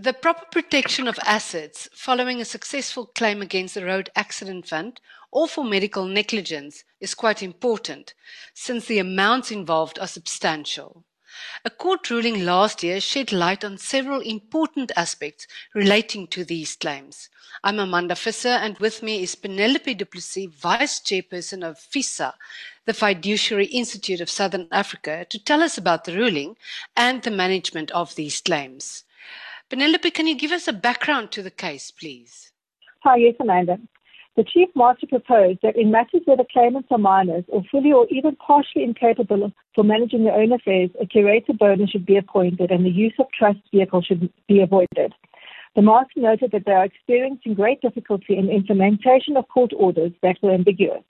The proper protection of assets following a successful claim against the Road Accident Fund or for medical negligence is quite important, since the amounts involved are substantial. A court ruling last year shed light on several important aspects relating to these claims. I'm Amanda Visser, and with me is Penelope du Plessis, Vice Chairperson of FISA, the Fiduciary Institute of Southern Africa, to tell us about the ruling and the management of these claims. Penelope, can you give us a background to the case, please? Hi, yes, Amanda. The Chief Master proposed that in matters where the claimants are minors or fully or even partially incapable for managing their own affairs, a curator bonis should be appointed and the use of trust vehicles should be avoided. The Master noted that they are experiencing great difficulty in implementation of court orders that were ambiguous.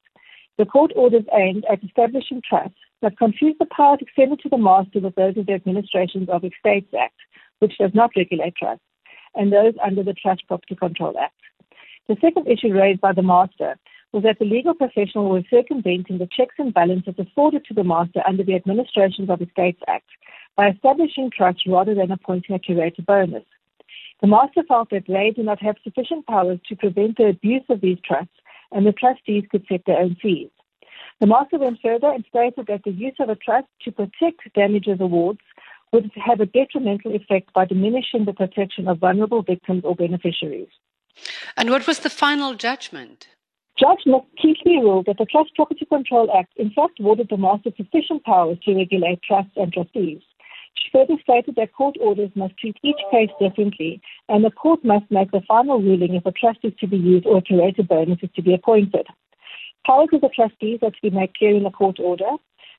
The court orders aimed at establishing trusts that confuse the powers extended to the Master with those of the Administrations of Estates Act which does not regulate trusts, and those under the Trust Property Control Act. The second issue raised by the master was that the legal professional was circumventing the checks and balances afforded to the master under the Administrations of Estates Act by establishing trusts rather than appointing a curator bonis. The master felt that they do not have sufficient powers to prevent the abuse of these trusts, and the trustees could set their own fees. The master went further and stated that the use of a trust to protect damages awards would have a detrimental effect by diminishing the protection of vulnerable victims or beneficiaries. And what was the final judgment? Judge McKeithley ruled that the Trust Property Control Act in fact awarded the master sufficient powers to regulate trusts and trustees. She further stated that court orders must treat each case differently, and the court must make the final ruling if a trust is to be used or a curator bonis is to be appointed. Powers of the trustees are to be made clear in the court order,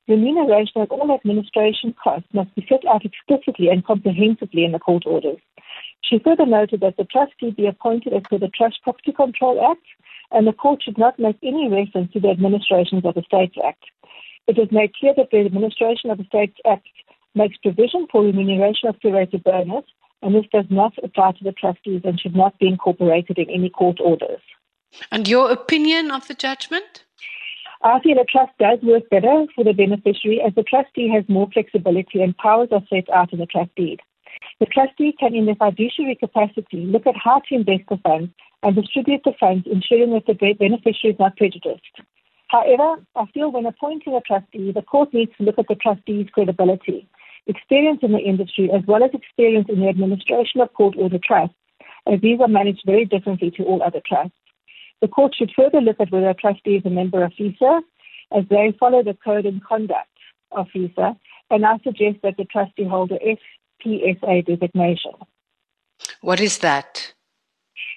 Remuneration of all administration costs must be set out explicitly and comprehensively in the court orders. She further noted that the trustee be appointed as per the Trust Property Control Act, and the court should not make any reference to the Administrations of the States Act. It was made clear that the Administration of the States Act makes provision for remuneration of curator bonis, and this does not apply to the trustees and should not be incorporated in any court orders. And your opinion of the judgment? I feel a trust does work better for the beneficiary as the trustee has more flexibility and powers are set out in the trust deed. The trustee can, in their fiduciary capacity, look at how to invest the funds and distribute the funds, ensuring that the beneficiary is not prejudiced. However, I feel when appointing a trustee, the court needs to look at the trustee's credibility, experience in the industry, as well as experience in the administration of court order trusts, as these are managed very differently to all other trusts. The court should further look at whether a trustee is a member of FISA, as they follow the code and conduct of FISA, and I suggest that the trustee hold a FPSA designation. What is that?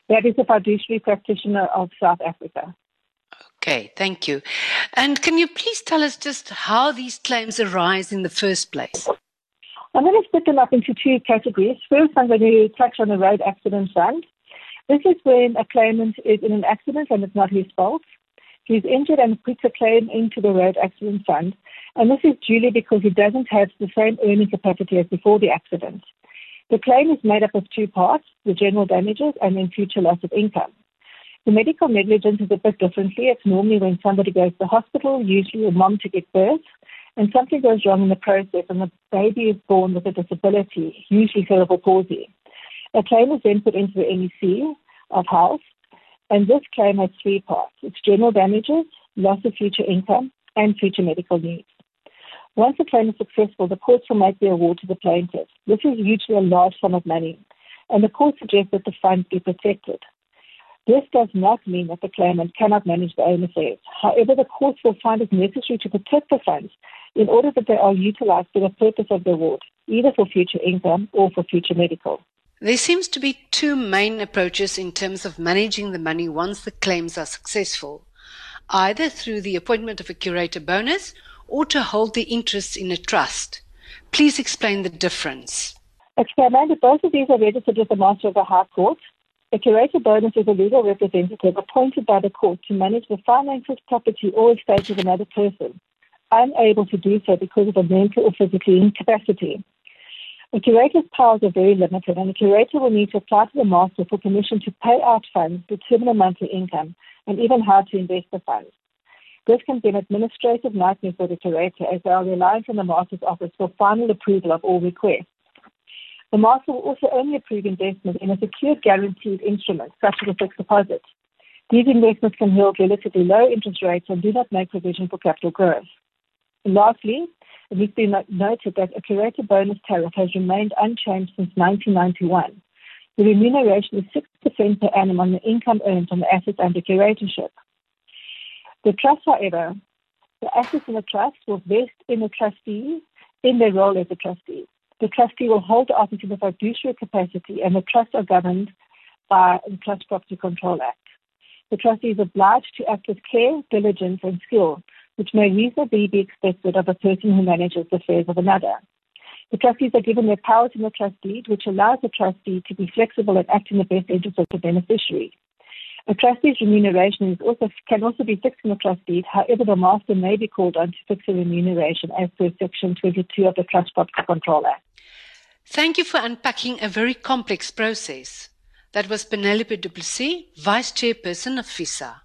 That is a fiduciary practitioner of South Africa. Okay, thank you. And can you please tell us just how these claims arise in the first place? I'm going to split them up into two categories. First, I'm going to touch on the road accident fund. This is when a claimant is in an accident and it's not his fault. He's injured and puts a claim into the road accident fund, and this is duly because he doesn't have the same earning capacity as before the accident. The claim is made up of two parts, the general damages and then future loss of income. The medical negligence is a bit differently. It's normally when somebody goes to the hospital, usually a mom to get birth, and something goes wrong in the process and the baby is born with a disability, usually cerebral palsy. A claim is then put into the MEC of health, and this claim has three parts. It's general damages, loss of future income, and future medical needs. Once the claim is successful, the courts will make the award to the plaintiff. This is usually a large sum of money, and the court suggests that the funds be protected. This does not mean that the claimant cannot manage their own affairs. However, the courts will find it necessary to protect the funds in order that they are utilized for the purpose of the award, either for future income or for future medical. There seems to be two main approaches in terms of managing the money once the claims are successful, either through the appointment of a curator bonis or to hold the interests in a trust. Please explain the difference. Amanda, both of these are registered with the Master of the High Court. A curator bonis is a legal representative appointed by the court to manage the finances, property, or estate of another person, unable to do so because of a mental or physical incapacity. A curator's powers are very limited, and the curator will need to apply to the master for permission to pay out funds, determine a monthly income, and even how to invest the funds. This can be an administrative nightmare for the curator as they are reliant on the master's office for final approval of all requests. The master will also only approve investment in a secured guaranteed instrument, such as a fixed deposit. These investments can yield relatively low interest rates and do not make provision for capital growth. And lastly, it needs to be noted that a curator bonis tariff has remained unchanged since 1991. The remuneration is 6% per annum on the income earned on the assets under curatorship. The trust, however, the assets in the trust will vest in the trustee in their role as a trustee. The trustee will hold the office in a fiduciary capacity and the trusts are governed by the Trust Property Control Act. The trustee is obliged to act with care, diligence, and skill, which may reasonably be expected of a person who manages the affairs of another. The trustees are given their powers in the trust deed, which allows the trustee to be flexible and act in the best interest of the beneficiary. A trustee's remuneration also, can also be fixed in the trust deed. However, the master may be called on to fix the remuneration as per Section 22 of the Trust Property Control Act. Thank you for unpacking a very complex process. That was Penelope du Plessis, Vice Chairperson of FISA.